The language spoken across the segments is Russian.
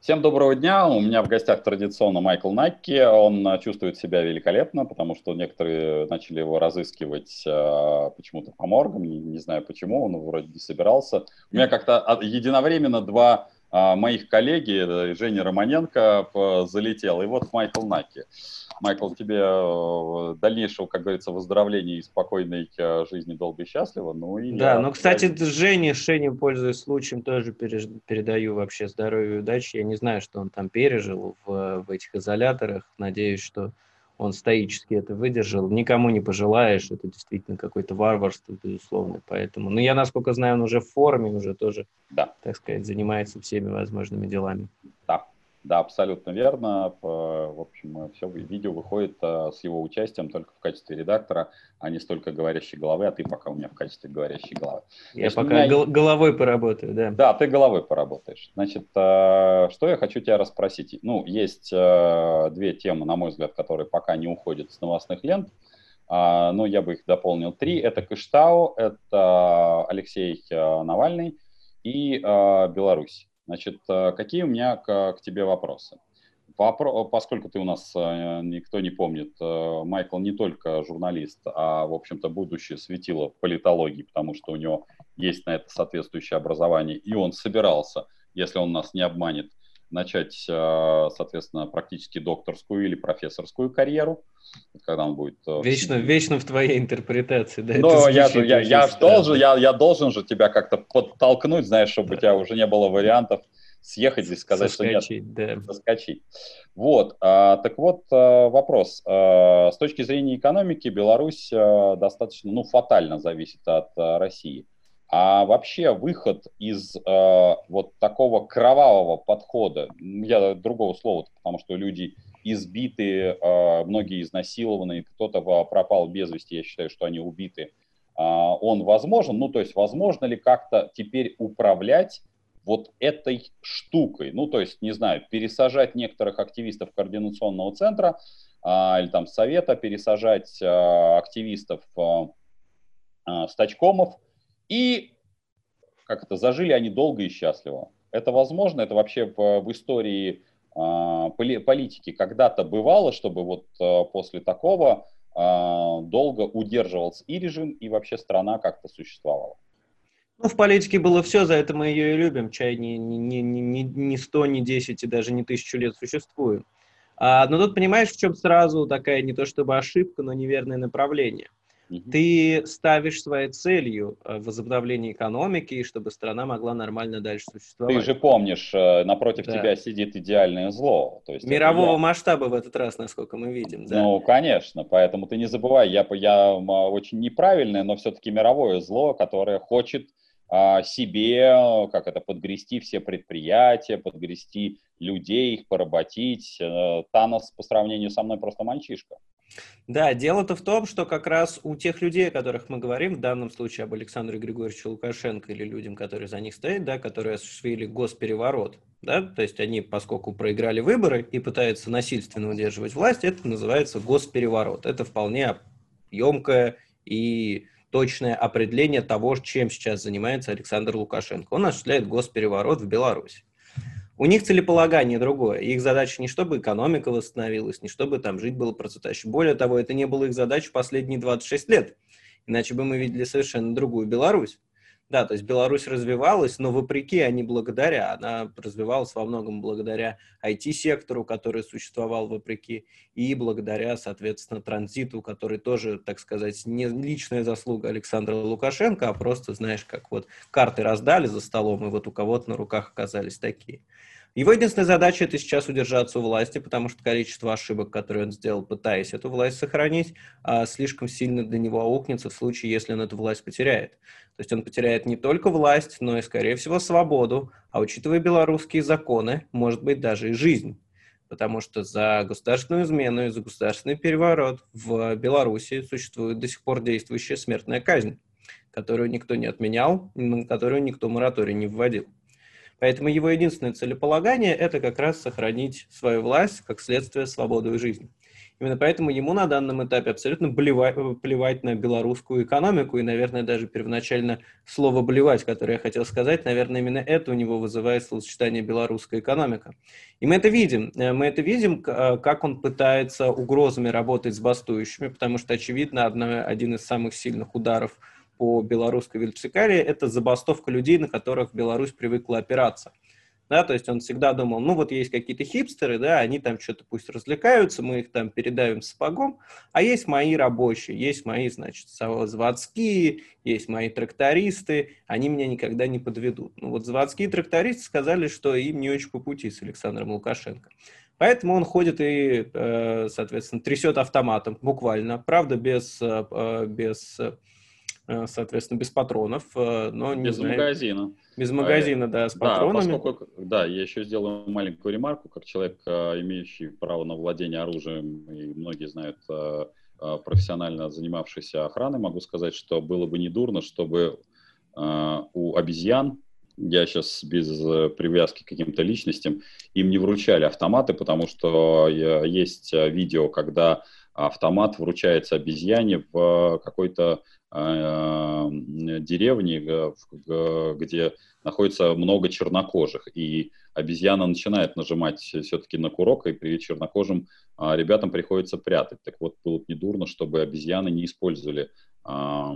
Всем доброго дня. У меня в гостях традиционно Майкл Накки. Он э, чувствует себя великолепно, потому что некоторые начали его разыскивать э, почему-то по моргам. Не, не знаю почему, он вроде не собирался. У меня как-то единовременно два э, моих коллеги, Женя Романенко, залетел, и вот Майкл Накки. Майкл, тебе э, дальнейшего, как говорится, выздоровления и спокойной э, жизни долго и счастливо. Ну, и да, я... ну, кстати. Жене, Жене, пользуясь случаем, тоже передаю вообще здоровье и удачи. Я не знаю, что он там пережил в, в этих изоляторах. Надеюсь, что он стоически это выдержал. Никому не пожелаешь, это действительно какое-то варварство, безусловно. Поэтому, ну, я, насколько знаю, он уже в форме, уже тоже, да. так сказать, занимается всеми возможными делами. Да. Абсолютно верно. В общем, все видео выходит э, с его участием только в качестве редактора, а не столько говорящей головы, а ты пока у меня в качестве говорящей головы. Я Значит, пока меня... головой поработаю, да. Да, ты головой поработаешь. Значит, э, что я хочу тебя расспросить? Ну, есть э, две темы, на мой взгляд, которые пока не уходят с новостных лент. А, но я бы их дополнил. Три. Это Кыштау, это Алексей Навальный и Беларусь. Значит, э, какие у меня к, к тебе вопросы? Попро... Поскольку ты у нас э, никто не помнит, э, Майкл не только журналист, а, в общем-то, будущее светило политологии, потому что у него есть на это соответствующее образование, и он собирался, если он нас не обманет, начать, соответственно, практически докторскую или профессорскую карьеру, когда он будет... Вечно, в... вечно в твоей интерпретации, да? Но я же, я, я, же должен, я, я должен же тебя как-то подтолкнуть, знаешь, чтобы да. у тебя уже не было вариантов съехать и сказать, соскочить, что нет, да. соскочить. Вот, а, так вот а, вопрос. А, с точки зрения экономики Беларусь а, достаточно, ну, фатально зависит от а, России. А вообще выход из э, вот такого кровавого подхода, я другого слова, потому что люди избиты, э, многие изнасилованы, кто-то пропал без вести, я считаю, что они убиты, э, он возможен. Ну, то есть возможно ли как-то теперь управлять вот этой штукой? Ну, то есть, не знаю, пересажать некоторых активистов координационного центра э, или там совета, пересажать э, активистов э, э, стачкомов – и как это, зажили они долго и счастливо. Это возможно, это вообще в, в истории э, политики когда-то бывало, чтобы вот э, после такого э, долго удерживался и режим, и вообще страна как-то существовала. Ну, в политике было все, за это мы ее и любим. Чай не, не, не, не, не 100, не 10 и даже не тысячу лет существует. А, но тут понимаешь, в чем сразу такая не то чтобы ошибка, но неверное направление – ты ставишь своей целью э, возобновление экономики, чтобы страна могла нормально дальше существовать. Ты же помнишь, э, напротив да. тебя сидит идеальное зло. То есть Мирового масштаба в этот раз, насколько мы видим. Да? Ну, конечно, поэтому ты не забывай, я, я очень неправильное, но все-таки мировое зло, которое хочет а, себе, как это, подгрести все предприятия, подгрести людей, их поработить. Э, Танос по сравнению со мной просто мальчишка. Да, дело-то в том, что как раз у тех людей, о которых мы говорим, в данном случае об Александре Григорьевиче Лукашенко или людям, которые за них стоят, да, которые осуществили госпереворот, да, то есть они, поскольку проиграли выборы и пытаются насильственно удерживать власть, это называется госпереворот. Это вполне емкое и точное определение того, чем сейчас занимается Александр Лукашенко. Он осуществляет госпереворот в Беларуси. У них целеполагание другое. Их задача не чтобы экономика восстановилась, не чтобы там жить было процветающе. Более того, это не было их задачей последние 26 лет. Иначе бы мы видели совершенно другую Беларусь. Да, то есть Беларусь развивалась, но вопреки, а не благодаря. Она развивалась во многом благодаря IT-сектору, который существовал вопреки, и благодаря, соответственно, транзиту, который тоже, так сказать, не личная заслуга Александра Лукашенко, а просто, знаешь, как вот карты раздали за столом, и вот у кого-то на руках оказались такие. Его единственная задача это сейчас удержаться у власти, потому что количество ошибок, которые он сделал, пытаясь эту власть сохранить, а, слишком сильно для него аукнется в случае, если он эту власть потеряет. То есть он потеряет не только власть, но и, скорее всего, свободу, а учитывая белорусские законы, может быть, даже и жизнь. Потому что за государственную измену и за государственный переворот в Беларуси существует до сих пор действующая смертная казнь, которую никто не отменял, на которую никто мораторий не вводил. Поэтому его единственное целеполагание – это как раз сохранить свою власть как следствие свободы и жизни. Именно поэтому ему на данном этапе абсолютно плевать, плевать на белорусскую экономику, и, наверное, даже первоначально слово «блевать», которое я хотел сказать, наверное, именно это у него вызывает словосочетание «белорусская экономика». И мы это видим. Э, мы это видим, э, как он пытается угрозами работать с бастующими, потому что, очевидно, одно, один из самых сильных ударов по белорусской вертикали – это забастовка людей, на которых Беларусь привыкла опираться – да, то есть он всегда думал, ну вот есть какие-то хипстеры, да, они там что-то пусть развлекаются, мы их там передавим сапогом, а есть мои рабочие, есть мои, значит, заводские, есть мои трактористы, они меня никогда не подведут. Ну вот заводские трактористы сказали, что им не очень по пути с Александром Лукашенко. Поэтому он ходит и, э, соответственно, трясет автоматом, буквально, правда, без, э, э, без соответственно, без патронов, но не без знаю. магазина. Без магазина, да, с патронами. Да, поскольку, да, я еще сделаю маленькую ремарку, как человек, а, имеющий право на владение оружием, и многие знают, а, а, профессионально занимавшийся охраной, могу сказать, что было бы недурно, чтобы у обезьян, я сейчас без э, привязки к каким-то личностям, им не вручали автоматы, потому что есть видео, когда автомат вручается обезьяне в какой-то деревне, где находится много чернокожих, и обезьяна начинает нажимать все-таки на курок, и при чернокожим а, ребятам приходится прятать. Так вот, было бы недурно, чтобы обезьяны не использовали а,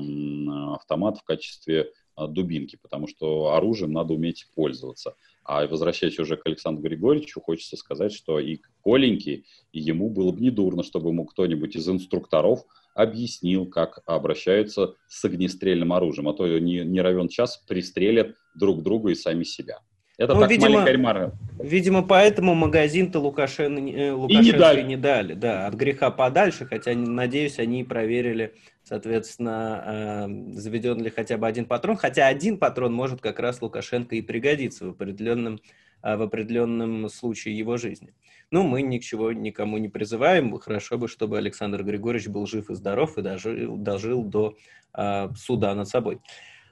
автомат в качестве а, дубинки, потому что оружием надо уметь пользоваться. А возвращаясь уже к Александру Григорьевичу, хочется сказать, что и Коленьке, и ему было бы недурно, чтобы ему кто-нибудь из инструкторов объяснил, как обращаются с огнестрельным оружием, а то не, не равен час пристрелят друг друга и сами себя. Это ну, так видимо, маленькая ремарка. Видимо, поэтому магазин-то Лукашен, э, Лукашенко и не дали. не дали. Да, от греха подальше, хотя, надеюсь, они проверили, соответственно, э, заведен ли хотя бы один патрон. Хотя один патрон может как раз Лукашенко и пригодиться в определенном, э, в определенном случае его жизни. Ну, мы ни к чему никому не призываем. Хорошо бы, чтобы Александр Григорьевич был жив и здоров и дожил, дожил до суда над собой.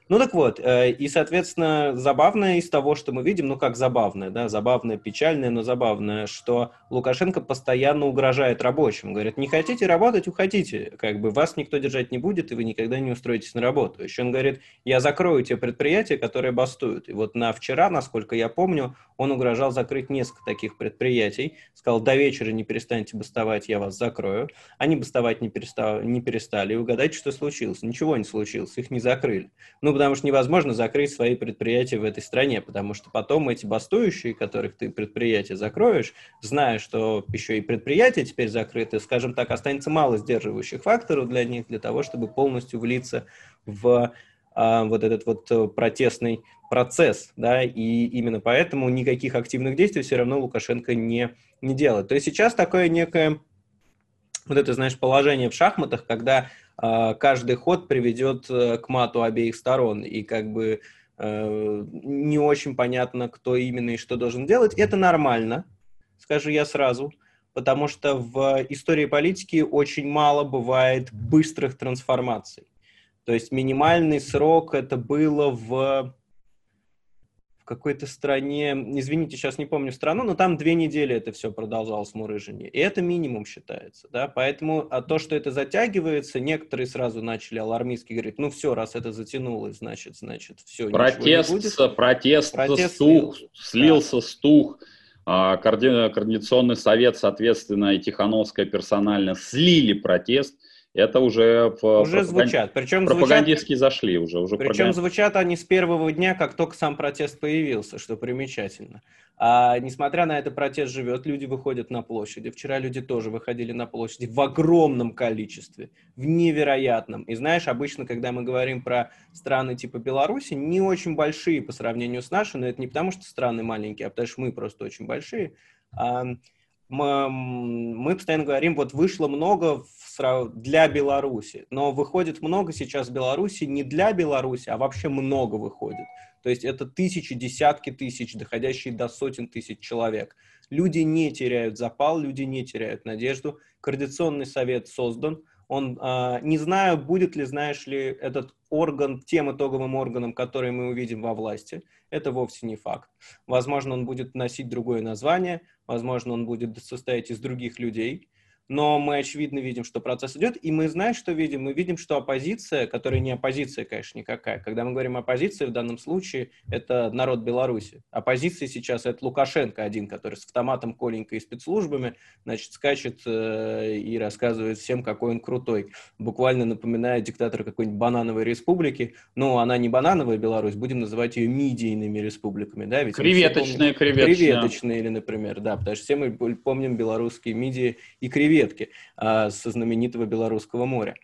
Ну так вот, э, и, соответственно, забавное из того, что мы видим, ну как забавное, да, забавное, печальное, но забавное, что Лукашенко постоянно угрожает рабочим. Говорит, не хотите работать, уходите, как бы вас никто держать не будет, и вы никогда не устроитесь на работу. Еще он говорит, я закрою те предприятия, которые бастуют. И вот на вчера, насколько я помню, он угрожал закрыть несколько таких предприятий, сказал, до вечера не перестаньте бастовать, я вас закрою. Они бастовать не, перестав... не перестали. И угадайте, что случилось? Ничего не случилось, их не закрыли. Ну, потому что невозможно закрыть свои предприятия в этой стране, потому что потом эти бастующие, которых ты предприятия закроешь, зная, что еще и предприятия теперь закрыты, скажем так, останется мало сдерживающих факторов для них, для того, чтобы полностью влиться в а, вот этот вот э, протестный процесс, да, и именно поэтому никаких активных действий все равно Лукашенко не, не делает. То есть сейчас такое некое, вот это, знаешь, положение в шахматах, когда каждый ход приведет э, к мату обеих сторон, и как бы э, не очень понятно, кто именно и что должен делать. Это нормально, скажу я сразу, потому что в истории политики очень мало бывает быстрых трансформаций. То есть минимальный срок это было в, в какой-то стране, извините, сейчас не помню страну, но там две недели это все продолжалось мурыжение. И это минимум считается. Да? Поэтому а то, что это затягивается, некоторые сразу начали алармистски говорить, ну все, раз это затянулось, значит, значит, все. Протест, протест, протест стух, слился да. стух. А, координационный совет, соответственно, и Тихановская персонально слили протест – это уже уже пропаган... звучат. Причем пропагандистски звучат... зашли уже. уже Причем пропаганд... звучат они с первого дня, как только сам протест появился, что примечательно. А несмотря на это, протест живет, люди выходят на площади. Вчера люди тоже выходили на площади в огромном количестве, в невероятном. И знаешь, обычно, когда мы говорим про страны типа Беларуси, не очень большие по сравнению с нашими, но это не потому, что страны маленькие, а потому что мы просто очень большие. Мы, мы постоянно говорим, вот вышло много для Беларуси, но выходит много сейчас в Беларуси не для Беларуси, а вообще много выходит. То есть это тысячи, десятки тысяч, доходящие до сотен тысяч человек. Люди не теряют запал, люди не теряют надежду. Координационный совет создан, Он, э, не знаю, будет ли, знаешь ли, этот орган тем итоговым органом, который мы увидим во власти. Это вовсе не факт. Возможно, он будет носить другое название, возможно, он будет состоять из других людей но мы, очевидно, видим, что процесс идет, и мы знаем, что видим. Мы видим, что оппозиция, которая не оппозиция, конечно, никакая. Когда мы говорим оппозиции, в данном случае это народ Беларуси. Оппозиция сейчас это Лукашенко один, который с автоматом Коленькой и спецслужбами, значит, скачет э, и рассказывает всем, какой он крутой. Буквально напоминает диктатора какой-нибудь банановой республики. Но она не банановая Беларусь, будем называть ее мидийными республиками. Да? Ведь креветочные, креветочные. Креветочные, или, например, да, потому что все мы помним белорусские мидии и креветочные креветки а, со знаменитого Белорусского моря.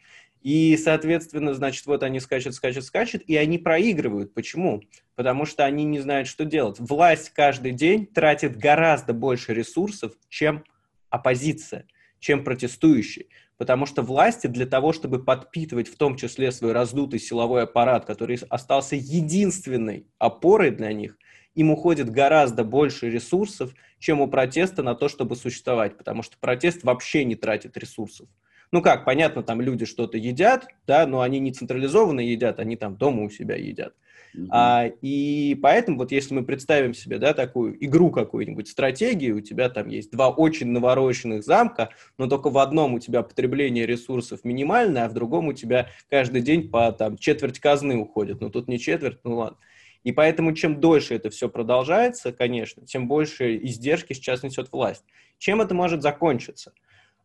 И, соответственно, значит, вот они скачут, скачут, скачут, и они проигрывают. Почему? Потому что они не знают, что делать. Власть каждый день тратит гораздо больше ресурсов, чем оппозиция, чем протестующие. Потому что власти для того, чтобы подпитывать в том числе свой раздутый силовой аппарат, который остался единственной опорой для них – им уходит гораздо больше ресурсов, чем у протеста на то, чтобы существовать, потому что протест вообще не тратит ресурсов. Ну как, понятно, там люди что-то едят, да, но они не централизованно едят, они там дома у себя едят. Mm-hmm. А, и поэтому вот если мы представим себе, да, такую игру какую-нибудь, стратегию, у тебя там есть два очень навороченных замка, но только в одном у тебя потребление ресурсов минимальное, а в другом у тебя каждый день по там четверть казны уходит. Ну тут не четверть, ну ладно. И поэтому чем дольше это все продолжается, конечно, тем больше издержки сейчас несет власть. Чем это может закончиться?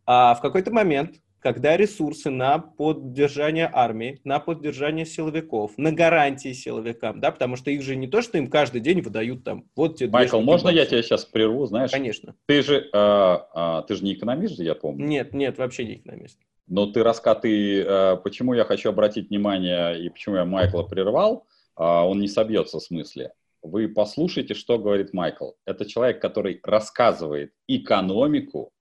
А в какой-то момент, когда ресурсы на поддержание армии, на поддержание силовиков, на гарантии силовикам, да, потому что их же не то, что им каждый день выдают там, вот тебе... Майкл, можно баксов. я тебя сейчас прерву, знаешь? Конечно. Ты же, а, а, ты же не экономист я помню. Нет, нет, вообще не экономист. Но ты раскаты, а, почему я хочу обратить внимание и почему я Майкла прервал, он не собьется в смысле. Вы послушайте, что говорит Майкл. Это человек, который рассказывает экономику,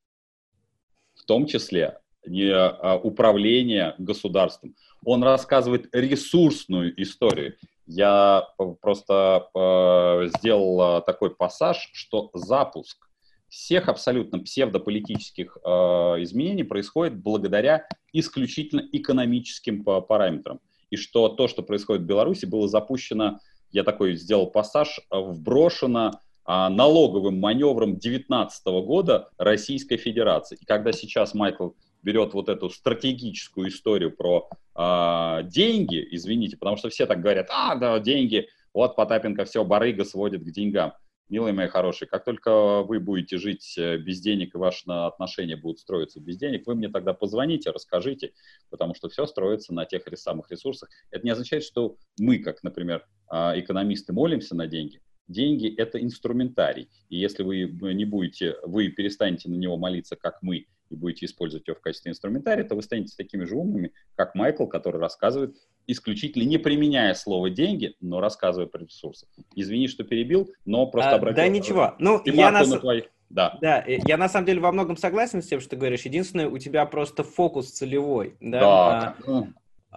в том числе не а, управление государством. Он рассказывает ресурсную историю. Я просто а, сделал такой пассаж, что запуск всех абсолютно псевдополитических изменений происходит благодаря исключительно экономическим параметрам и что то, что происходит в Беларуси, было запущено, я такой сделал пассаж, э, вброшено а, налоговым маневром 2019 года Российской Федерации. И когда сейчас Майкл берет вот эту стратегическую историю про а, деньги, извините, потому что все так говорят, а, да, деньги, вот Потапенко все, барыга сводит к деньгам. Милые мои хорошие, как только вы будете жить э, без денег и ваши отношения будут строиться без денег, вы мне тогда позвоните, расскажите, потому что все строится на тех самых ресурсах. Это не означает, что мы, как, например, а, экономисты, молимся на деньги. Деньги – это инструментарий. И если вы не будете, вы перестанете на него молиться, как мы, и будете использовать его в качестве инструментария, то вы станете такими же умными, как Майкл, который рассказывает исключительно не применяя слово деньги, но рассказывая про ресурсы. Извини, что перебил, но просто а, обратил. Да ничего. Ну, я на... на твои... Да. да, э, я на самом деле во многом согласен с тем, что ты говоришь. Единственное, у тебя просто фокус целевой. Да, да. А,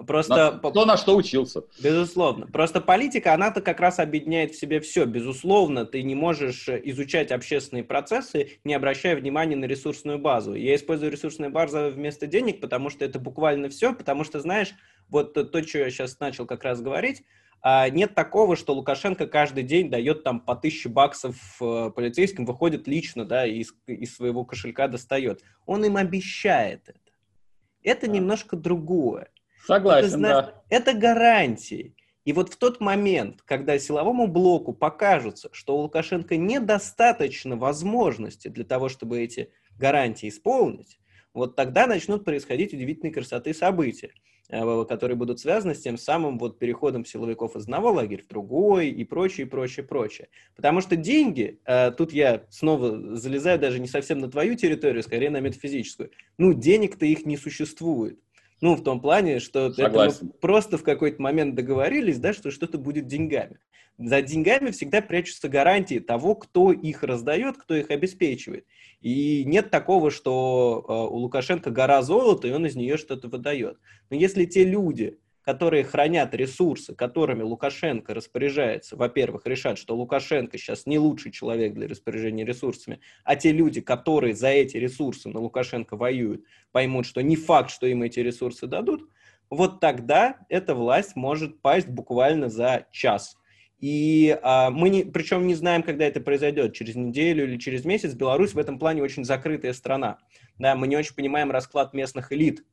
Просто... На, кто на что учился. Безусловно. Просто политика, она-то как раз объединяет в себе все. Безусловно, ты не можешь изучать общественные процессы, не обращая внимания на ресурсную базу. Я использую ресурсную базу вместо денег, потому что это буквально все, потому что, знаешь, вот то, что я сейчас начал как раз говорить, а, нет такого, что Лукашенко каждый день дает там по тысяче баксов э, полицейским, выходит лично, да, из, из своего кошелька достает. Он им обещает это. Это немножко другое. Согласен, это, да. Это гарантии. И вот в тот момент, когда силовому блоку покажется, что у Лукашенко недостаточно возможности для того, чтобы эти гарантии исполнить, вот тогда начнут происходить удивительные красоты события, э, которые будут связаны с тем самым вот переходом силовиков из одного лагеря в другой и прочее, прочее, прочее. Потому что деньги, э, тут я снова залезаю даже не совсем на твою территорию, скорее на метафизическую, ну, денег-то их не существует. Ну, в том плане, что это мы просто в какой-то момент договорились, да, что что-то будет деньгами. За деньгами всегда прячутся гарантии того, кто их раздает, кто их обеспечивает. И нет такого, что э, у Лукашенко гора золота, и он из нее что-то выдает. Но если те люди, которые хранят ресурсы, которыми Лукашенко распоряжается, во-первых, решат, что Лукашенко сейчас не лучший человек для распоряжения ресурсами, а те люди, которые за эти ресурсы на Лукашенко воюют, поймут, что не факт, что им эти ресурсы дадут, вот тогда эта власть может пасть буквально за час. И а, мы, не, причем не знаем, когда это произойдет, через неделю или через месяц. Беларусь в этом плане очень закрытая страна. Да, мы не очень понимаем расклад местных элит,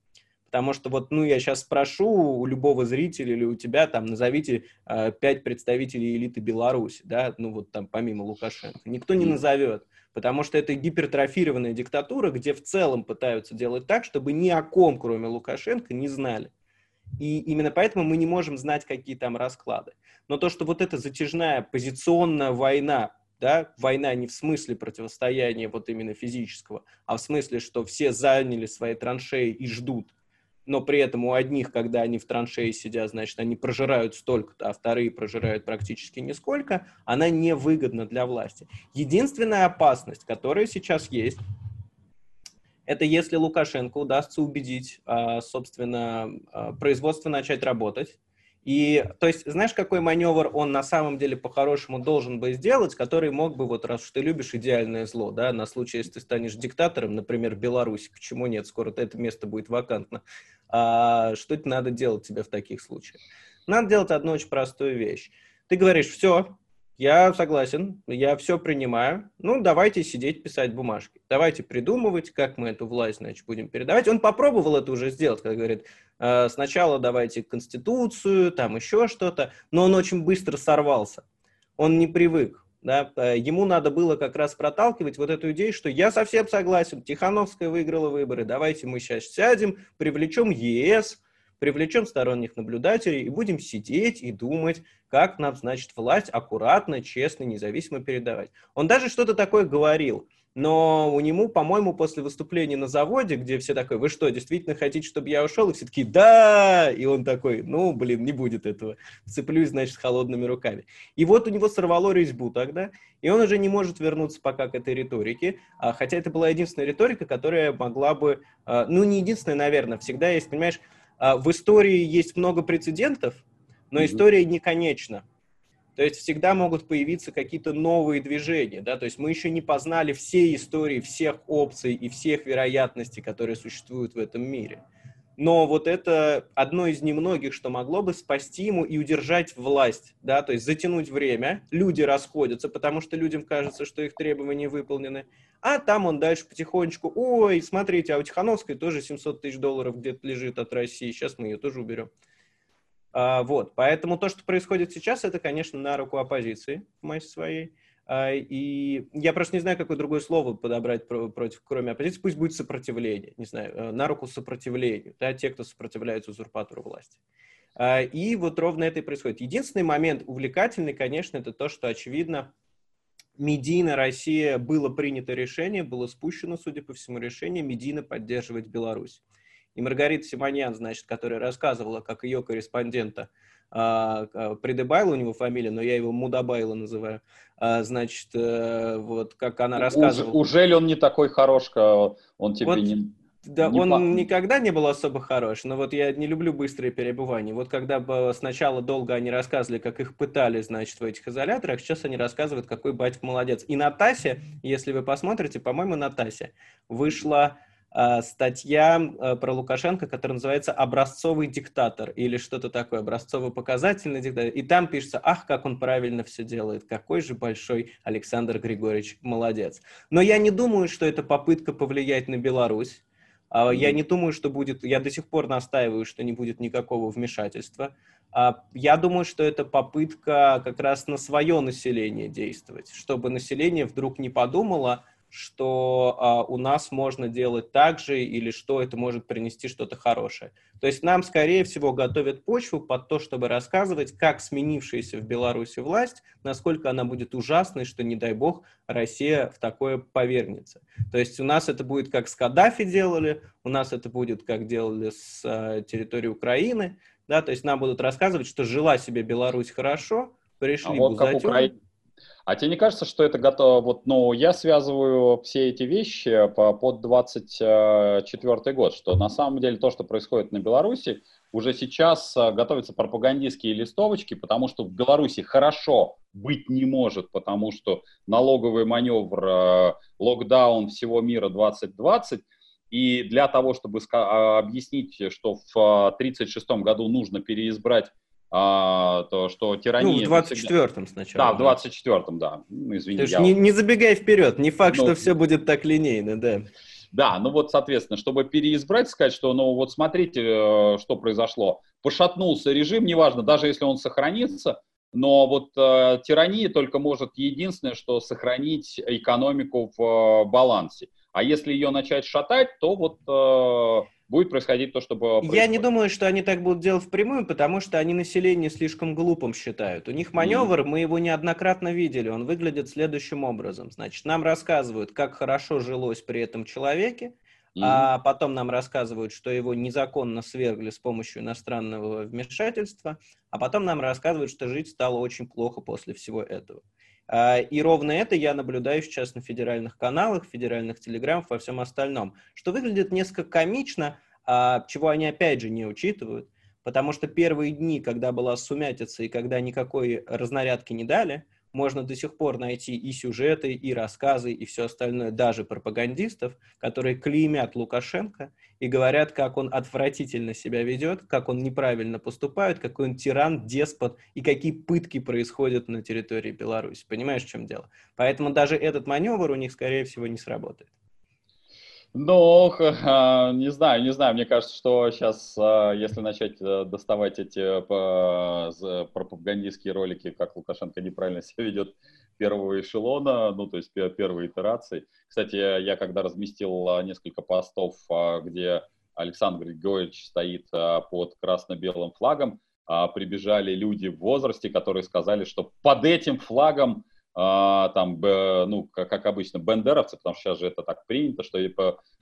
потому что вот, ну, я сейчас спрошу у любого зрителя или у тебя, там, назовите э, пять представителей элиты Беларуси, да, ну, вот там, помимо Лукашенко. Никто не назовет, потому что это гипертрофированная диктатура, где в целом пытаются делать так, чтобы ни о ком, кроме Лукашенко, не знали. И именно поэтому мы не можем знать, какие там расклады. Но то, что вот эта затяжная позиционная война, да, война не в смысле противостояния вот именно физического, а в смысле, что все заняли свои траншеи и ждут, но при этом у одних, когда они в траншеи сидят, значит, они прожирают столько-то, а вторые прожирают практически нисколько, она невыгодна для власти. Единственная опасность, которая сейчас есть, это если Лукашенко удастся убедить, а, собственно, а, производство начать работать. И, то есть, знаешь, какой маневр он на самом деле по-хорошему должен бы сделать, который мог бы, вот раз уж ты любишь идеальное зло, да, на случай, если ты станешь диктатором, например, Беларусь, почему нет, скоро это место будет вакантно. А, что это надо делать тебе в таких случаях? Надо делать одну очень простую вещь. Ты говоришь, все, я согласен, я все принимаю. Ну, давайте сидеть, писать бумажки. Давайте придумывать, как мы эту власть, значит, будем передавать. Он попробовал это уже сделать, когда говорит, э, сначала давайте Конституцию, там еще что-то, но он очень быстро сорвался. Он не привык. Да? Э, ему надо было как раз проталкивать вот эту идею, что я совсем согласен, Тихановская выиграла выборы, давайте мы сейчас сядем, привлечем ЕС, привлечем сторонних наблюдателей и будем сидеть и думать, как нам, значит, власть аккуратно, честно, независимо передавать. Он даже что-то такое говорил, но у него, по-моему, после выступления на заводе, где все такое, вы что, действительно хотите, чтобы я ушел? И все таки да! И он такой, ну, блин, не будет этого. Цеплюсь, значит, холодными руками. И вот у него сорвало резьбу тогда, и он уже не может вернуться пока к этой риторике, а, хотя это была единственная риторика, которая могла бы, а, ну, не единственная, наверное, всегда есть, понимаешь, в истории есть много прецедентов, но история не конечна. То есть всегда могут появиться какие-то новые движения, да, то есть мы еще не познали все истории, всех опций и всех вероятностей, которые существуют в этом мире. Но вот это одно из немногих, что могло бы спасти ему и удержать власть, да, то есть затянуть время, люди расходятся, потому что людям кажется, что их требования выполнены, а там он дальше потихонечку, ой, смотрите, а у Тихановской тоже 700 тысяч долларов где-то лежит от России, сейчас мы ее тоже уберем. А, вот, поэтому то, что происходит сейчас, это, конечно, на руку оппозиции в массе своей. А, и я просто не знаю, какое другое слово подобрать против, кроме оппозиции. Пусть будет сопротивление, не знаю, э, на руку сопротивлению, да, те, кто сопротивляется узурпатору власти. А, и вот ровно это и происходит. Единственный момент увлекательный, конечно, это то, что, очевидно, медийно Россия было принято решение, было спущено, судя по всему, решение медийно поддерживать Беларусь. И Маргарита Симоньян, значит, которая рассказывала, как ее корреспондента, а, а, Придебайло у него фамилия, но я его Мудабайло называю, а, значит, э, вот как она рассказывала. Уже, ли он не такой хорош, он тебе вот, не... Да, не он по... никогда не был особо хорош, но вот я не люблю быстрые перебывания. Вот когда сначала долго они рассказывали, как их пытали, значит, в этих изоляторах, сейчас они рассказывают, какой батька молодец. И Натасе, если вы посмотрите, по-моему, Натасе вышла статья э, про Лукашенко, которая называется «Образцовый диктатор» или что-то такое, «Образцово-показательный диктатор». И там пишется, ах, как он правильно все делает, какой же большой Александр Григорьевич молодец. Но я не думаю, что это попытка повлиять на Беларусь. А, я не думаю, что будет, я до сих пор настаиваю, что не будет никакого вмешательства. А, я думаю, что это попытка как раз на свое население действовать, чтобы население вдруг не подумало, что а, у нас можно делать так же или что это может принести что-то хорошее. То есть нам, скорее всего, готовят почву под то, чтобы рассказывать, как сменившаяся в Беларуси власть, насколько она будет ужасной, что, не дай бог, Россия в такое повергнется. То есть у нас это будет как с Каддафи делали, у нас это будет как делали с а, территории Украины, да, то есть нам будут рассказывать, что жила себе Беларусь хорошо, пришли а вот как Украина а тебе не кажется, что это готово? Вот, ну, я связываю все эти вещи по, под 24 год, что на самом деле то, что происходит на Беларуси, уже сейчас э, готовятся пропагандистские листовочки, потому что в Беларуси хорошо быть не может, потому что налоговый маневр, э, локдаун всего мира 2020, и для того, чтобы а, объяснить, что в 1936 году нужно переизбрать а, то, что тирания... Ну, в 24-м сначала. Да, в 24-м, да. Ну, извини, я... не, не забегай вперед, не факт, ну, что все будет так линейно, да. Да, ну вот, соответственно, чтобы переизбрать, сказать, что, ну вот смотрите, э, что произошло. Пошатнулся режим, неважно, даже если он сохранится, но вот э, тирания только может единственное, что сохранить экономику в э, балансе. А если ее начать шатать, то вот э, будет происходить то, что было Я не думаю, что они так будут делать впрямую, потому что они население слишком глупым считают. У них маневр, mm. мы его неоднократно видели, он выглядит следующим образом. Значит, нам рассказывают, как хорошо жилось при этом человеке, mm. а потом нам рассказывают, что его незаконно свергли с помощью иностранного вмешательства, а потом нам рассказывают, что жить стало очень плохо после всего этого. А, и ровно это я наблюдаю сейчас на федеральных каналах, федеральных телеграммах, во всем остальном, что выглядит несколько комично, а, чего они опять же не учитывают, потому что первые дни, когда была сумятица и когда никакой разнарядки не дали, можно до сих пор найти и сюжеты, и рассказы, и все остальное, даже пропагандистов, которые клеймят Лукашенко и говорят, как он отвратительно себя ведет, как он неправильно поступает, какой он тиран, деспот и какие пытки происходят на территории Беларуси. Понимаешь, в чем дело? Поэтому даже этот маневр у них, скорее всего, не сработает. Ну, не знаю, не знаю. Мне кажется, что сейчас, а, если начать э, доставать эти пропагандистские ролики, как Лукашенко неправильно себя ведет первого эшелона, ну, то есть первой итерации. Кстати, я когда разместил а, несколько постов, а, где Александр Григорьевич стоит под красно-белым флагом, прибежали люди в возрасте, которые сказали, что под этим флагом там, ну, как, обычно, бендеровцы, потому что сейчас же это так принято, что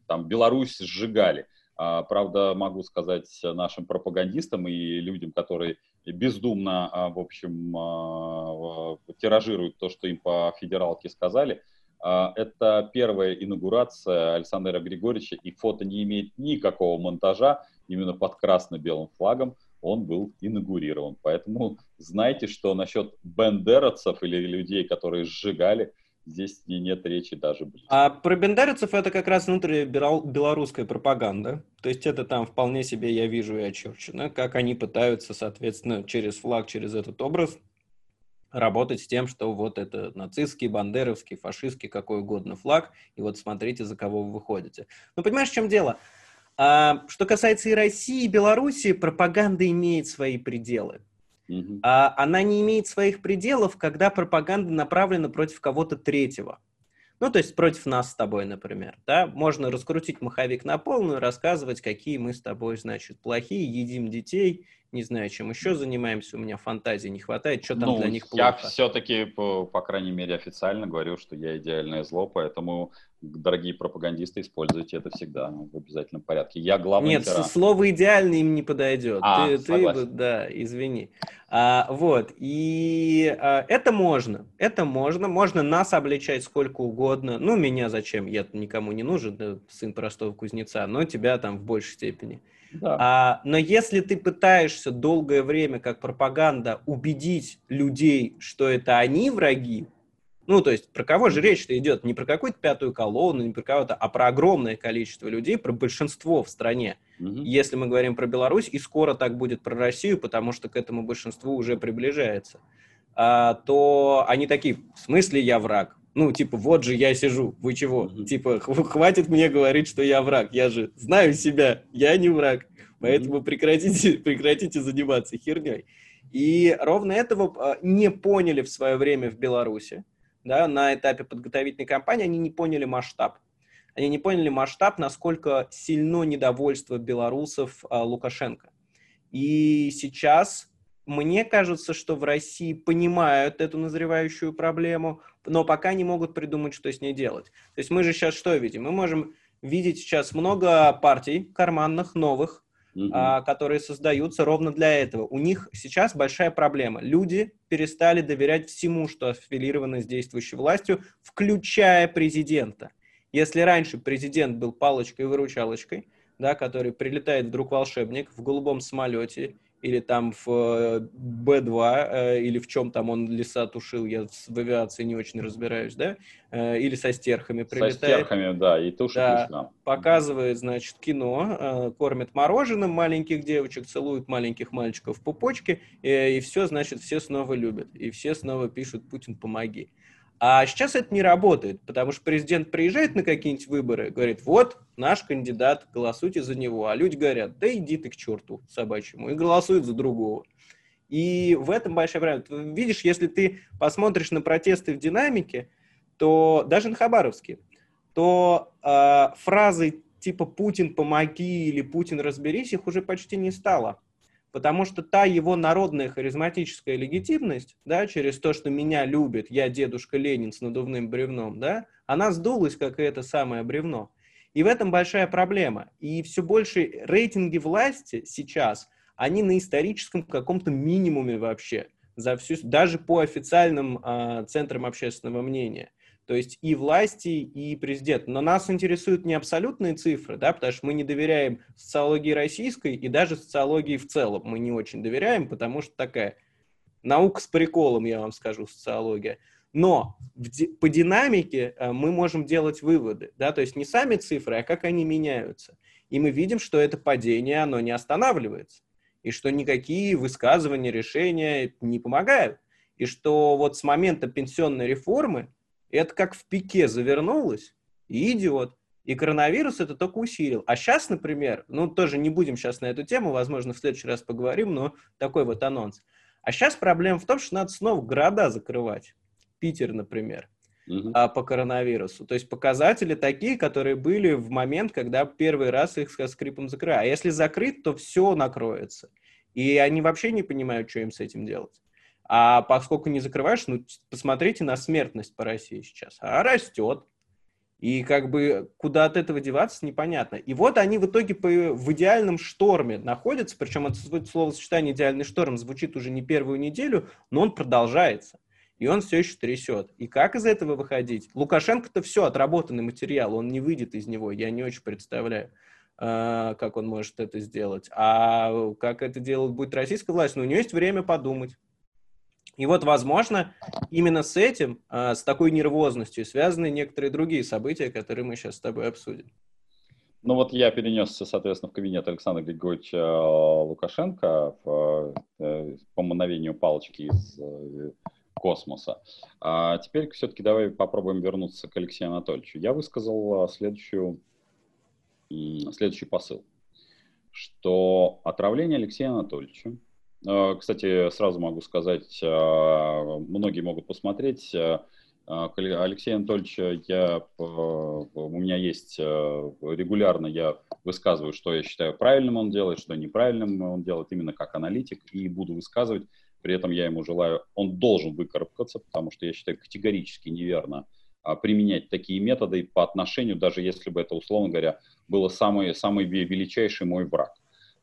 там Беларусь сжигали. А, правда, могу сказать нашим пропагандистам и людям, которые бездумно, а, в общем, а, тиражируют то, что им по федералке сказали, а, это первая инаугурация Александра Григорьевича, и фото не имеет никакого монтажа, именно под красно-белым флагом он был инаугурирован. Поэтому знайте, что насчет бендеровцев или людей, которые сжигали, здесь нет речи даже близко. А про бендеровцев это как раз внутри белорусская пропаганда. То есть это там вполне себе я вижу и очерчено, как они пытаются, соответственно, через флаг, через этот образ работать с тем, что вот это нацистский, бандеровский, фашистский, какой угодно флаг, и вот смотрите, за кого вы выходите. Но понимаешь, в чем дело? А, что касается и России, и Беларуси, пропаганда имеет свои пределы. А, она не имеет своих пределов, когда пропаганда направлена против кого-то третьего. Ну, то есть против нас с тобой, например. Да? Можно раскрутить маховик на полную, рассказывать, какие мы с тобой, значит, плохие, едим детей, не знаю, чем еще занимаемся, у меня фантазии не хватает, что там ну, для них плохо. Я все-таки, по, по крайней мере, официально говорю, что я идеальное зло, поэтому, дорогие пропагандисты, используйте это всегда в обязательном порядке. Я главный Нет, тиран. слово «идеальный» им не подойдет. А, ты, ты, да, извини. А, вот, и а, это можно, это можно, можно нас обличать сколько угодно, ну, меня зачем, я никому не нужен, да, сын простого кузнеца, но тебя там в большей степени. Да. А, но если ты пытаешься долгое время, как пропаганда, убедить людей, что это они враги, ну, то есть про кого же речь-то идет? Не про какую-то пятую колонну, не про кого-то, а про огромное количество людей, про большинство в стране. Угу. Если мы говорим про Беларусь, и скоро так будет про Россию, потому что к этому большинству уже приближается, а, то они такие, в смысле я враг? Ну, типа, вот же я сижу, вы чего? Mm-hmm. Типа, хватит мне говорить, что я враг. Я же знаю себя, я не враг. Поэтому mm-hmm. прекратите, прекратите заниматься херней. И ровно этого а, не поняли в свое время в Беларуси да, на этапе подготовительной кампании, они не поняли масштаб. Они не поняли масштаб, насколько сильно недовольство белорусов а, Лукашенко. И сейчас мне кажется, что в России понимают эту назревающую проблему, но пока не могут придумать, что с ней делать. То есть мы же сейчас что видим? Мы можем видеть сейчас много партий карманных, новых, угу. а, которые создаются ровно для этого. У них сейчас большая проблема. Люди перестали доверять всему, что аффилировано с действующей властью, включая президента. Если раньше президент был палочкой-выручалочкой, да, который прилетает вдруг волшебник в голубом самолете, или там в э, Б-2, э, или в чем там он леса тушил, я в авиации не очень разбираюсь, да, э, или со стерхами прилетает. Со стерхами, да, и тушит да, леса. Показывает, значит, кино, кормит мороженым маленьких девочек, целует маленьких мальчиков в пупочке, и все, значит, все снова любят, и все снова пишут «Путин, помоги». А сейчас это не работает, потому что президент приезжает на какие-нибудь выборы, говорит, вот наш кандидат, голосуйте за него. А люди говорят, да иди ты к черту собачьему, и голосуют за другого. И в этом большая проблема. Видишь, если ты посмотришь на протесты в динамике, то даже на Хабаровске, то э, фразы типа «Путин, помоги» или «Путин, разберись» их уже почти не стало потому что та его народная харизматическая легитимность, да, через то, что меня любит, я дедушка Ленин с надувным бревном, да, она сдулась, как и это самое бревно. И в этом большая проблема. И все больше рейтинги власти сейчас, они на историческом каком-то минимуме вообще, за всю, даже по официальным э, центрам общественного мнения – то есть и власти, и президент. Но нас интересуют не абсолютные цифры, да, потому что мы не доверяем социологии российской и даже социологии в целом мы не очень доверяем, потому что такая наука с приколом, я вам скажу, социология. Но по динамике э, мы можем делать выводы, да, то есть не сами цифры, а как они меняются. И мы видим, что это падение, оно не останавливается, и что никакие высказывания, решения не помогают. И что вот с момента пенсионной реформы это как в пике завернулось, и идет. И коронавирус это только усилил. А сейчас, например, ну тоже не будем сейчас на эту тему, возможно, в следующий раз поговорим, но такой вот анонс. А сейчас проблема в том, что надо снова города закрывать. Питер, например, угу. по коронавирусу. То есть показатели такие, которые были в момент, когда первый раз их со скрипом закрыли. А если закрыть, то все накроется. И они вообще не понимают, что им с этим делать. А поскольку не закрываешь, ну, посмотрите на смертность по России сейчас. А растет. И как бы куда от этого деваться, непонятно. И вот они в итоге по, в идеальном шторме находятся, причем это словосочетание «идеальный шторм» звучит уже не первую неделю, но он продолжается. И он все еще трясет. И как из этого выходить? Лукашенко-то все, отработанный материал, он не выйдет из него, я не очень представляю а, как он может это сделать. А как это делать будет российская власть? Ну, у нее есть время подумать. И вот, возможно, именно с этим, а, с такой нервозностью связаны некоторые другие события, которые мы сейчас с тобой обсудим. Ну вот я перенесся, соответственно, в кабинет Александра Григорьевича э, Лукашенко в, э, по мановению палочки из э, космоса. А теперь все-таки давай попробуем вернуться к Алексею Анатольевичу. Я высказал следующую, следующий посыл, что отравление Алексея Анатольевича кстати, сразу могу сказать, э, многие могут посмотреть. Э, Алексей Анатольевич, я, у меня есть регулярно, я высказываю, что я считаю правильным он делает, что неправильным он делает, именно как аналитик, и буду высказывать. При этом я ему желаю, он должен выкарабкаться, потому что я считаю категорически неверно применять такие методы по отношению, даже если бы это, условно говоря, было самый, самый величайший мой враг.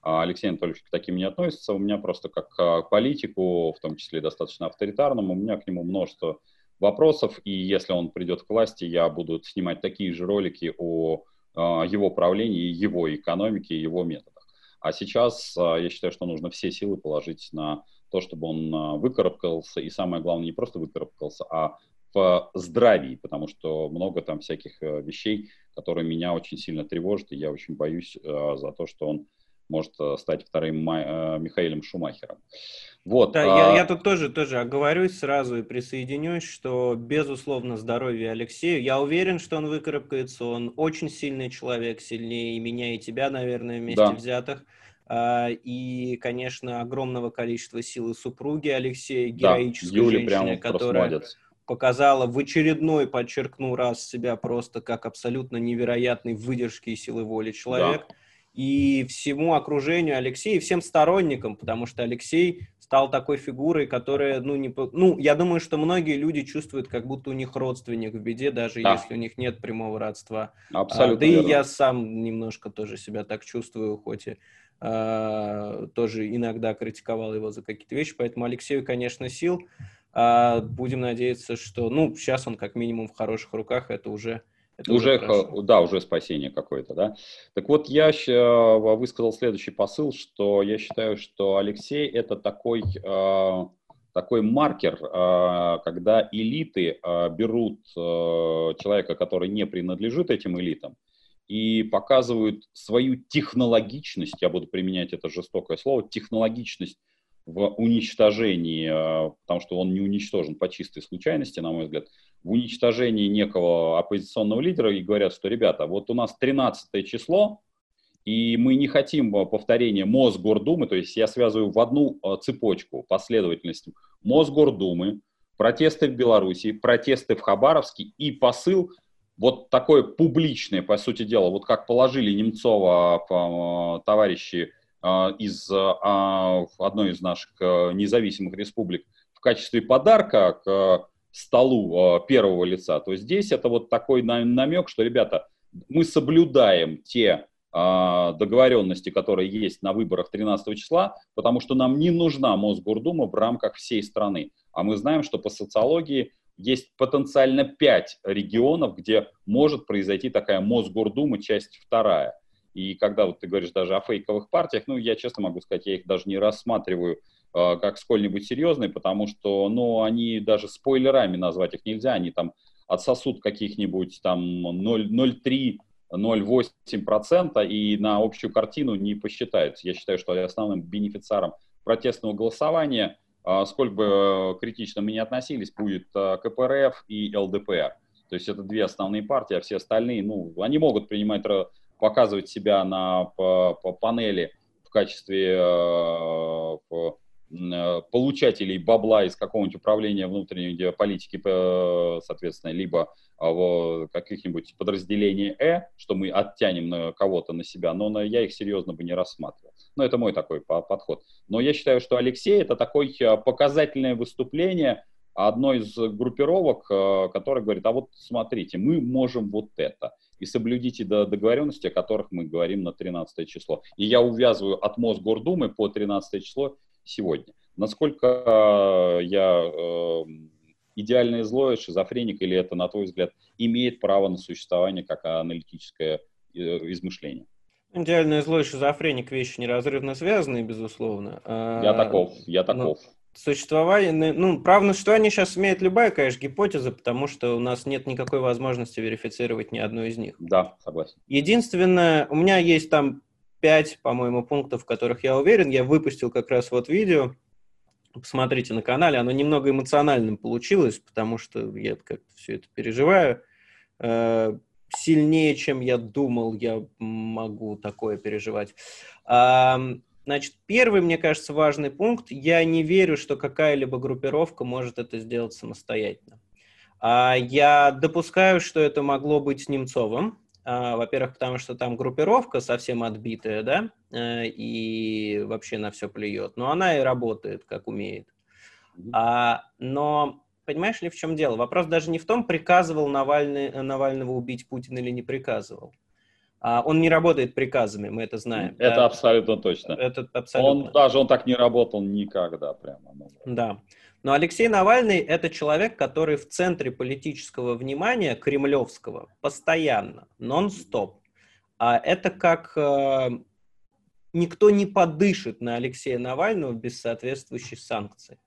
А Алексей Анатольевич к таким не относится. У меня просто как к политику, в том числе достаточно авторитарному, у меня к нему множество вопросов, и если он придет к власти, я буду снимать такие же ролики о а, его правлении, его экономике, его методах. А сейчас а, я считаю, что нужно все силы положить на то, чтобы он выкарабкался, и самое главное, не просто выкарабкался, а в здравии, потому что много там всяких э, вещей, которые меня очень сильно тревожат, и я очень боюсь э, за то, что он может э, стать вторым э, Михаилом Шумахером. Вот. Да, а... я, я тут тоже, тоже оговорюсь сразу и присоединюсь, что, безусловно, здоровье Алексею. Я уверен, что он выкарабкается, он очень сильный человек, сильнее и меня, и тебя, наверное, вместе да. взятых. А, и, конечно, огромного количества силы супруги Алексея, героической да, женщины, которая показала в очередной, подчеркну раз, себя просто как абсолютно невероятной выдержки и силы воли человек. Да и всему окружению Алексея, и всем сторонникам, потому что Алексей стал такой фигурой, которая, ну, не... Ну, я думаю, что многие люди чувствуют, как будто у них родственник в беде, даже да. если у них нет прямого родства. Абсолютно. А, да верно. и я сам немножко тоже себя так чувствую, хоть и а, тоже иногда критиковал его за какие-то вещи, поэтому Алексею, конечно, сил. А, будем надеяться, что, ну, сейчас он как минимум в хороших руках, это уже Это уже, уже да, уже спасение какое-то, да. Так вот, я высказал следующий посыл, что я считаю, что Алексей это такой, э, такой маркер, э, когда элиты э, берут человека, который не принадлежит этим элитам, и показывают свою технологичность, я буду применять это жестокое слово, технологичность в уничтожении, потому что он не уничтожен по чистой случайности, на мой взгляд, в уничтожении некого оппозиционного лидера и говорят, что, ребята, вот у нас 13 число, и мы не хотим повторения Мосгордумы, то есть я связываю в одну э, цепочку последовательность Мосгордумы, протесты в Беларуси, протесты в Хабаровске и посыл вот такое публичное, по сути дела, вот как положили Немцова э, товарищи э, из одной из наших независимых республик в качестве подарка к столу первого лица, то здесь это вот такой намек, что, ребята, мы соблюдаем те договоренности, которые есть на выборах 13 числа, потому что нам не нужна Мосгордума в рамках всей страны. А мы знаем, что по социологии есть потенциально 5 регионов, где может произойти такая Мосгордума, часть вторая. И когда вот ты говоришь даже о фейковых партиях, ну, я честно могу сказать, я их даже не рассматриваю Э, как сколь-нибудь серьезный, потому что, ну, они даже спойлерами назвать их нельзя, они там отсосут каких-нибудь там 0,3 0,8% и на общую картину не посчитаются. Я считаю, что основным бенефициаром протестного голосования, э, сколько бы критично мы не относились, будет э, КПРФ и ЛДПР. То есть это две основные партии, а все остальные, ну, они могут принимать, показывать себя на по, по панели в качестве в, Э, получателей бабла из какого-нибудь управления внутренней политики, э, соответственно, либо а, в каких-нибудь подразделений Э, что мы оттянем на кого-то на себя, но я их серьезно бы не рассматривал. Но это мой такой подход. Но я считаю, что Алексей это такое э, показательное выступление одной из группировок, которая говорит, а вот смотрите, мы можем вот это и соблюдите договоренности, о которых мы говорим на 13 число. И я увязываю от Мосгордумы по 13 число сегодня. Насколько э, я э, идеальное злое, шизофреник, или это, на твой взгляд, имеет право на существование как аналитическое э, измышление? Идеальное зло и шизофреник вещи неразрывно связаны, безусловно. А, я таков, я таков. Но существование, ну, право на существование сейчас имеет любая, конечно, гипотеза, потому что у нас нет никакой возможности верифицировать ни одну из них. Да, согласен. Единственное, у меня есть там пять, по-моему, пунктов, в которых я уверен. Я выпустил как раз вот видео. Посмотрите на канале. Оно немного эмоциональным получилось, потому что я как-то все это переживаю. Э, сильнее, чем я думал, я могу такое переживать. Значит, первый, мне кажется, важный пункт. Я не верю, что какая-либо группировка может это сделать самостоятельно. А я допускаю, что это могло быть Немцовым, а, во-первых, потому что там группировка совсем отбитая, да, э, и вообще на все плюет. Но она и работает, как умеет. А, но понимаешь ли, в чем дело? Вопрос даже не в том, приказывал Навальный, Навального убить Путин или не приказывал. А, он не работает приказами, мы это знаем. Это да? абсолютно точно. Это абсолютно. Он даже он так не работал никогда прямо. Ну, да. Но Алексей Навальный – это человек, который в центре политического внимания кремлевского постоянно, нон-стоп. А это как э, никто не подышит на Алексея Навального без соответствующей санкции.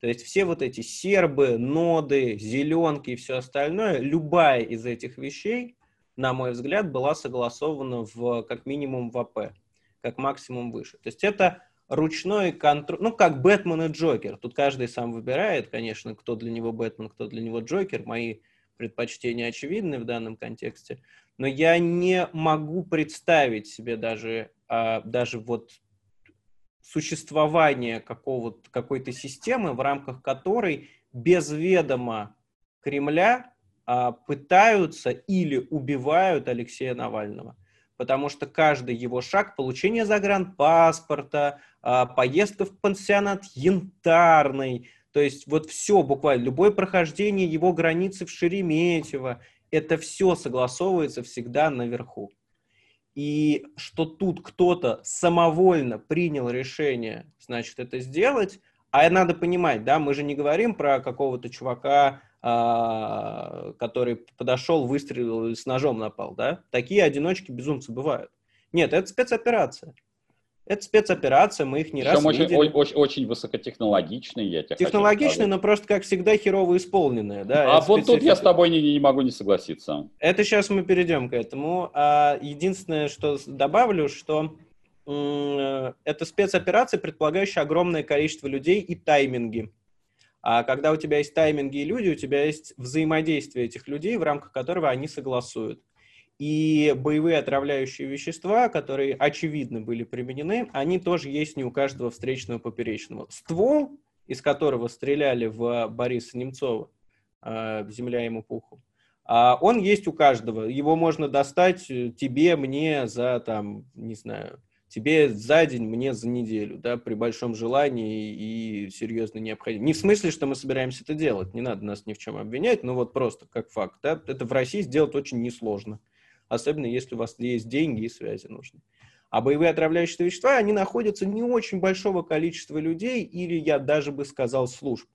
То есть все вот эти сербы, ноды, зеленки и все остальное, любая из этих вещей, на мой взгляд, была согласована в как минимум в АП, как максимум выше. То есть это ручной контроль, ну, как Бэтмен и Джокер. Тут каждый сам выбирает, конечно, кто для него Бэтмен, кто для него Джокер. Мои предпочтения очевидны в данном контексте. Но я не могу представить себе даже, а, даже вот существование какого-то, какой-то системы, в рамках которой без ведома Кремля пытаются или убивают Алексея Навального потому что каждый его шаг, получение загранпаспорта, а, поездка в пансионат Янтарный, то есть вот все буквально, любое прохождение его границы в Шереметьево, это все согласовывается всегда наверху. И что тут кто-то самовольно принял решение, значит, это сделать, а надо понимать, да, мы же не говорим про какого-то чувака, а, который подошел, выстрелил с ножом напал, да? Такие одиночки безумцы бывают. Нет, это спецоперация. Это спецоперация, мы их не Причем раз очень, видели. Очень, очень высокотехнологичные, я тебе Технологичные, но просто, как всегда, херово исполненные. Да? А вот специфика. тут я с тобой не, не могу не согласиться. Это сейчас мы перейдем к этому. А единственное, что добавлю, что э, это спецоперация, предполагающая огромное количество людей и тайминги. А когда у тебя есть тайминги и люди, у тебя есть взаимодействие этих людей, в рамках которого они согласуют. И боевые отравляющие вещества, которые очевидно были применены, они тоже есть не у каждого встречного поперечного. Ствол, из которого стреляли в Бориса Немцова, э, земля ему пуху, а он есть у каждого. Его можно достать э, тебе, мне за, там, не знаю, тебе за день, мне за неделю, да, при большом желании и серьезной необходимости. Не в смысле, что мы собираемся это делать, не надо нас ни в чем обвинять, но вот просто как факт, да, это в России сделать очень несложно, особенно если у вас есть деньги и связи нужны. А боевые отравляющие вещества, они находятся не очень большого количества людей или, я даже бы сказал, служб.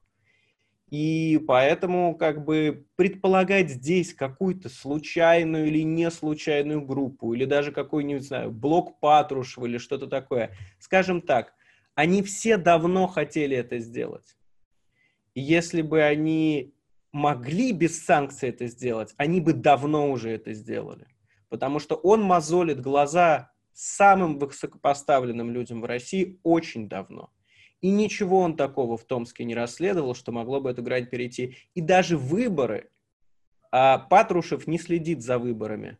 И поэтому как бы предполагать здесь какую-то случайную или не случайную группу, или даже какой-нибудь, знаю, блок Патрушева или что-то такое. Скажем так, они все давно хотели это сделать. И если бы они могли без санкций это сделать, они бы давно уже это сделали. Потому что он мозолит глаза самым высокопоставленным людям в России очень давно. И ничего он такого в Томске не расследовал, что могло бы эту грань перейти. И даже выборы, а Патрушев не следит за выборами.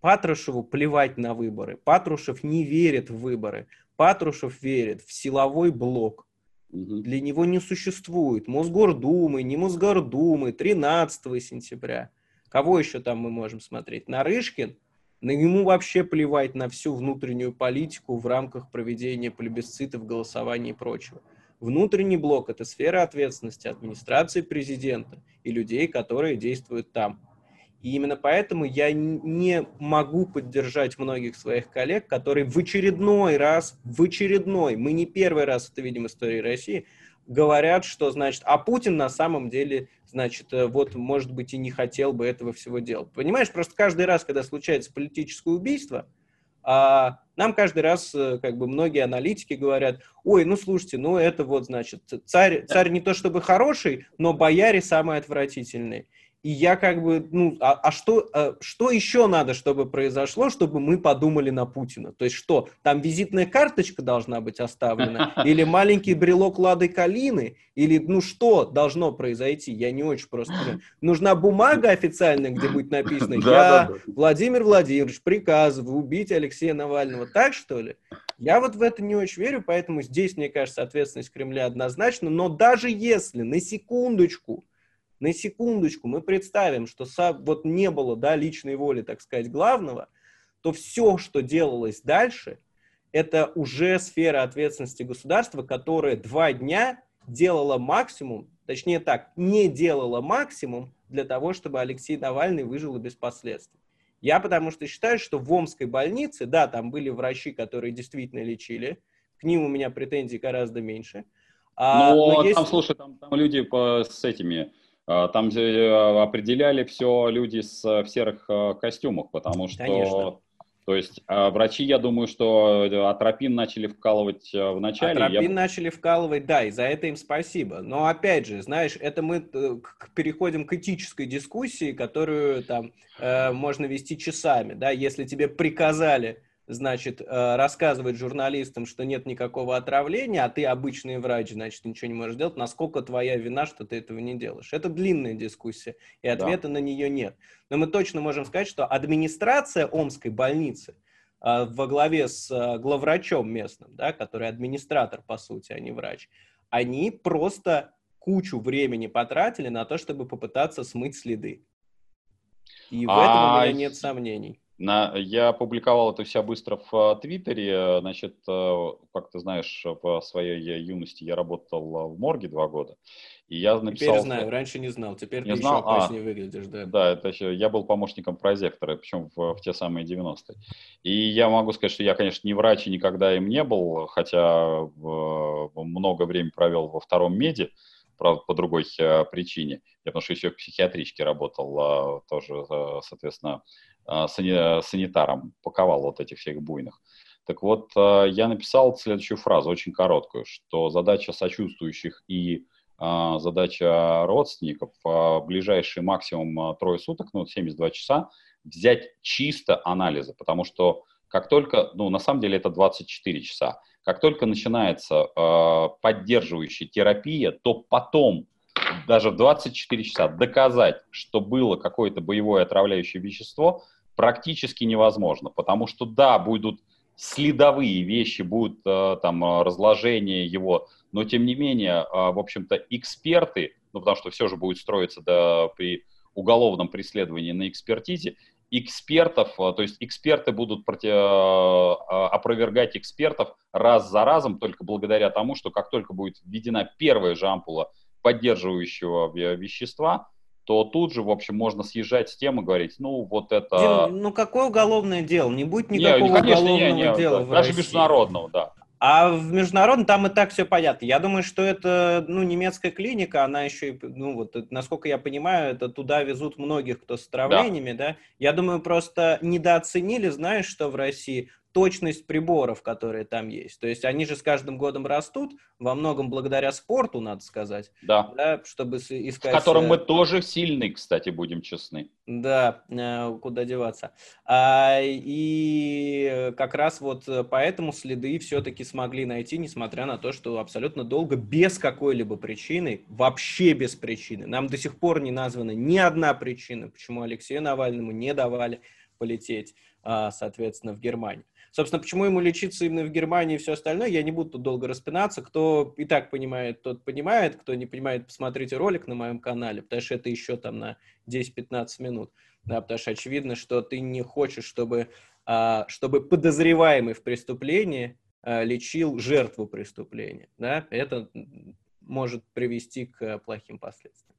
Патрушеву плевать на выборы. Патрушев не верит в выборы. Патрушев верит в силовой блок. Для него не существует Мосгордумы, не Мосгордумы, 13 сентября. Кого еще там мы можем смотреть? Нарышкин – но ему вообще плевать на всю внутреннюю политику в рамках проведения плебисцитов, голосований и прочего. Внутренний блок – это сфера ответственности администрации президента и людей, которые действуют там. И именно поэтому я не могу поддержать многих своих коллег, которые в очередной раз, в очередной, мы не первый раз это видим в истории России, говорят, что, значит, а Путин на самом деле, значит, э, вот, может быть, и не хотел бы этого всего делать. Понимаешь, просто каждый раз, когда случается политическое убийство, а нам каждый раз, э, как бы, многие аналитики говорят, ой, ну, слушайте, ну, это вот, значит, царь, царь не то чтобы хороший, но бояре самые отвратительные. И я как бы, ну, а, а что, а, что еще надо, чтобы произошло, чтобы мы подумали на Путина? То есть что, там визитная карточка должна быть оставлена? Или маленький брелок Лады Калины? Или, ну, что должно произойти? Я не очень просто. Нужна бумага официальная, где будет написано «Я, Владимир Владимирович, приказываю убить Алексея Навального». Так, что ли? Я вот в это не очень верю, поэтому здесь, мне кажется, ответственность Кремля однозначно. Но даже если, на секундочку, на секундочку мы представим, что вот не было да, личной воли, так сказать, главного, то все, что делалось дальше, это уже сфера ответственности государства, которое два дня делало максимум, точнее так, не делало максимум для того, чтобы Алексей Навальный выжил без последствий. Я потому что считаю, что в Омской больнице, да, там были врачи, которые действительно лечили, к ним у меня претензий гораздо меньше. А, но, но есть... там, слушай, там, там люди по, с этими, там э, определяли все люди с, в серых э, костюмах, потому что... Конечно. То есть а врачи, я думаю, что э, атропин начали вкалывать в начале. Атропин я... начали вкалывать, да, и за это им спасибо. Но опять же, знаешь, это мы переходим к этической дискуссии, которую там э, можно вести часами, да, если тебе приказали значит, э, рассказывать журналистам, что нет никакого отравления, а ты обычный врач, значит, ничего не можешь делать, насколько твоя вина, что ты этого не делаешь. Это длинная дискуссия, и ответа да. на нее нет. Но мы точно можем сказать, что администрация Омской больницы э, во главе с э, главврачом местным, да, который администратор, по сути, а не врач, они просто кучу времени потратили на то, чтобы попытаться смыть следы. И в а... этом у меня нет сомнений. На, я опубликовал это все быстро в э, Твиттере. Значит, э, как ты знаешь, в своей юности я работал в морге два года. И я написал... Теперь знаю, раньше не знал, теперь не ты знал? еще опаснее а, выглядишь, да. Да, это еще, я был помощником прозектора, причем в, в те самые 90-е. И я могу сказать, что я, конечно, не врач и никогда им не был, хотя в, много времени провел во втором меди, правда, по другой э, причине. Я потому что еще в психиатричке работал, э, тоже, э, соответственно, э, санитаром, паковал вот этих всех буйных. Так вот, э, я написал следующую фразу, очень короткую, что задача сочувствующих и э, задача родственников ближайший максимум трое суток, ну, 72 часа, взять чисто анализы, потому что как только, ну, на самом деле это 24 часа, как только начинается э, поддерживающая терапия, то потом даже в 24 часа доказать, что было какое-то боевое отравляющее вещество, практически невозможно, потому что да, будут следовые вещи, будут э, там разложение его, но тем не менее, э, в общем-то, эксперты, ну потому что все же будет строиться да, при уголовном преследовании на экспертизе, экспертов, э, то есть эксперты будут против, э, опровергать экспертов раз за разом только благодаря тому, что как только будет введена первая же ампула поддерживающего вещества, то тут же, в общем, можно съезжать с темы и говорить, ну, вот это... Дим, ну, какое уголовное дело? Не будет никакого не, конечно, уголовного не, не, дела Даже России. международного, да. А в международном там и так все понятно. Я думаю, что это ну, немецкая клиника, она еще, ну вот, насколько я понимаю, это туда везут многих, кто с отравлениями, да. да? Я думаю, просто недооценили, знаешь, что в России точность приборов, которые там есть. То есть они же с каждым годом растут, во многом благодаря спорту, надо сказать. Да. да чтобы искать... В котором мы тоже сильны, кстати, будем честны. Да, э, куда деваться. А, и как раз вот поэтому следы все-таки смогли найти, несмотря на то, что абсолютно долго, без какой-либо причины, вообще без причины. Нам до сих пор не названа ни одна причина, почему Алексею Навальному не давали полететь, а, соответственно, в Германию. Собственно, почему ему лечиться именно в Германии и все остальное, я не буду тут долго распинаться. Кто и так понимает, тот понимает. Кто не понимает, посмотрите ролик на моем канале, потому что это еще там на 10-15 минут. Да, потому что очевидно, что ты не хочешь, чтобы, а, чтобы подозреваемый в преступлении а, лечил жертву преступления. Да? Это может привести к плохим последствиям.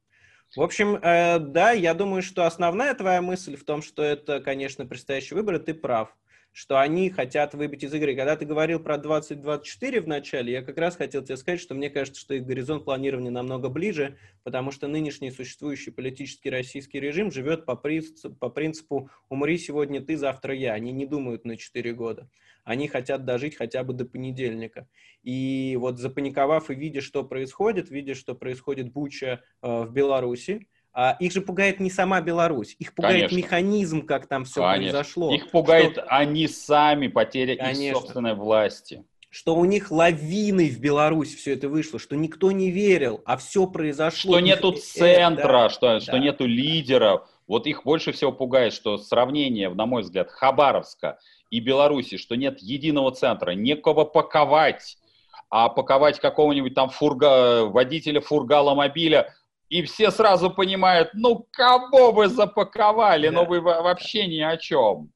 В общем, э, да, я думаю, что основная твоя мысль в том, что это, конечно, предстоящий выбор, и ты прав что они хотят выбить из игры. Когда ты говорил про 2024 в начале, я как раз хотел тебе сказать, что мне кажется, что их горизонт планирования намного ближе, потому что нынешний существующий политический российский режим живет по принципу, по принципу «умри сегодня ты, завтра я». Они не думают на 4 года. Они хотят дожить хотя бы до понедельника. И вот запаниковав и видя, что происходит, видя, что происходит буча э, в Беларуси, а, их же пугает не сама Беларусь, их пугает Конечно. механизм, как там все Конечно. произошло. Их пугает что... они сами, потеря Конечно. их собственной власти. Что у них лавиной в Беларусь все это вышло, что никто не верил, а все произошло. Что нету центра, э, да, что, да. что нету лидеров. Вот их больше всего пугает, что сравнение, на мой взгляд, Хабаровска и Беларуси, что нет единого центра, некого паковать, а паковать какого-нибудь там фурга, водителя фургала мобиля и все сразу понимают, ну кого вы запаковали, да. ну вы вообще ни о чем.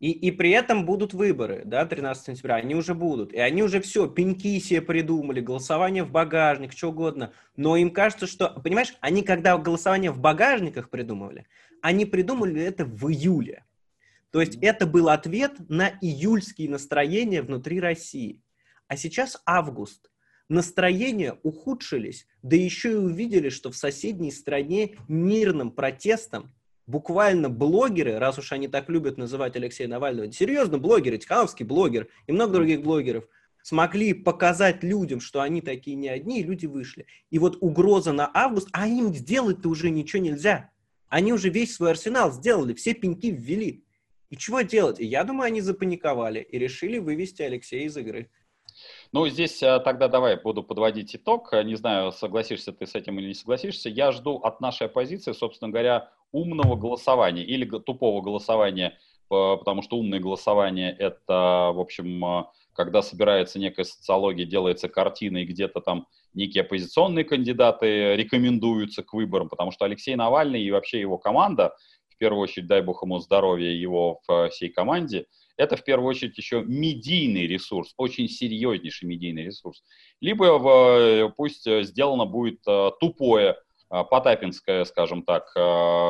И, и при этом будут выборы, да, 13 сентября, они уже будут. И они уже все, пеньки себе придумали, голосование в багажник, что угодно. Но им кажется, что, понимаешь, они когда голосование в багажниках придумывали, они придумали это в июле. То есть это был ответ на июльские настроения внутри России. А сейчас август настроения ухудшились, да еще и увидели, что в соседней стране мирным протестом буквально блогеры, раз уж они так любят называть Алексея Навального, серьезно, блогеры, Тихановский блогер и много других блогеров, смогли показать людям, что они такие не одни, и люди вышли. И вот угроза на август, а им сделать-то уже ничего нельзя. Они уже весь свой арсенал сделали, все пеньки ввели. И чего делать? И я думаю, они запаниковали и решили вывести Алексея из игры. Ну, здесь э, тогда давай буду подводить итог. Не знаю, согласишься ты с этим или не согласишься. Я жду от нашей оппозиции, собственно говоря, умного голосования или тупого голосования, потому что умное голосование – это, в общем, э, когда собирается некая социология, делается картина, и где-то там некие оппозиционные кандидаты рекомендуются к выборам, потому что Алексей Навальный и вообще его команда, в первую очередь, дай бог ему здоровья его всей команде – это в первую очередь еще медийный ресурс, очень серьезнейший медийный ресурс. Либо в, пусть сделано будет э, тупое э, потапинское, скажем так, э,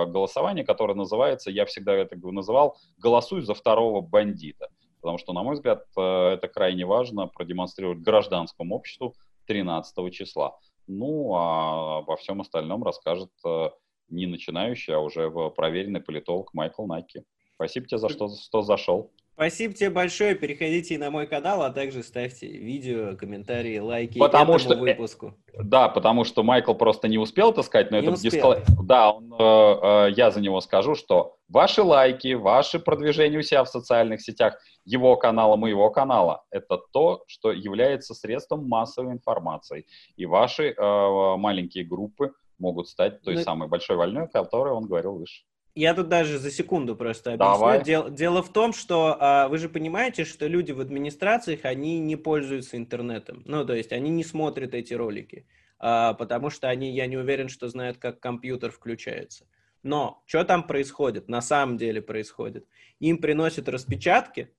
голосование, которое называется, я всегда это называл, «Голосуй за второго бандита». Потому что, на мой взгляд, это крайне важно продемонстрировать гражданскому обществу 13 числа. Ну, а во всем остальном расскажет э, не начинающий, а уже проверенный политолог Майкл Наки. Спасибо тебе за что, что зашел. Спасибо тебе большое. Переходите на мой канал, а также ставьте видео, комментарии, лайки потому этому что, э, выпуску. Да, потому что Майкл просто не успел это сказать, но не это дискл... Да, он, э, э, я за него скажу, что ваши лайки, ваши продвижения у себя в социальных сетях, его канала, моего канала, это то, что является средством массовой информации. И ваши э, маленькие группы могут стать той. Ну, самой большой вольной, о которой он говорил выше. Я тут даже за секунду просто объясню. Давай. Дело, дело в том, что а, вы же понимаете, что люди в администрациях, они не пользуются интернетом. Ну, то есть они не смотрят эти ролики, а, потому что они, я не уверен, что знают, как компьютер включается. Но что там происходит? На самом деле происходит. Им приносят распечатки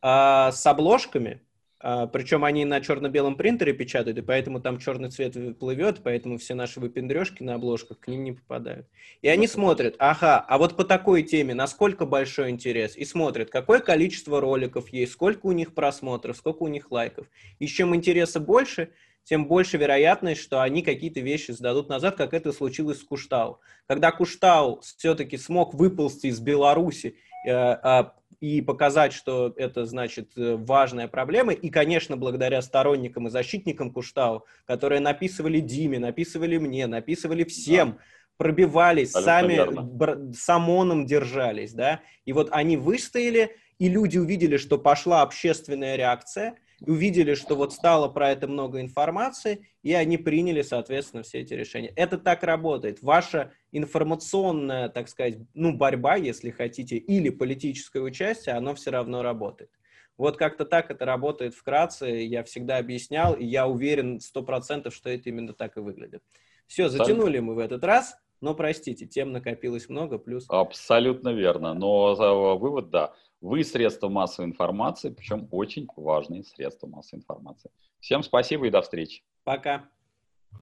а, с обложками, причем они на черно-белом принтере печатают, и поэтому там черный цвет плывет, поэтому все наши выпендрежки на обложках к ним не попадают. И они смотрят, ага, а вот по такой теме насколько большой интерес, и смотрят, какое количество роликов есть, сколько у них просмотров, сколько у них лайков. И чем интереса больше, тем больше вероятность, что они какие-то вещи сдадут назад, как это случилось с Куштау. Когда Куштау все-таки смог выползти из Беларуси, э, а, и показать, что это, значит, э, важная проблема. И, конечно, благодаря сторонникам и защитникам Куштау, которые написывали Диме, написывали мне, написывали всем, да. пробивались, Абсолютно сами с ОМОНом держались, да, и вот они выстояли, и люди увидели, что пошла общественная реакция, увидели, что вот стало про это много информации, и они приняли, соответственно, все эти решения. Это так работает. Ваша информационная, так сказать, ну, борьба, если хотите, или политическое участие, оно все равно работает. Вот как-то так это работает вкратце, я всегда объяснял, и я уверен сто процентов, что это именно так и выглядит. Все, затянули мы в этот раз, но, простите, тем накопилось много, плюс... Абсолютно верно, но вывод, да, вы средства массовой информации, причем очень важные средства массовой информации. Всем спасибо и до встречи. Пока.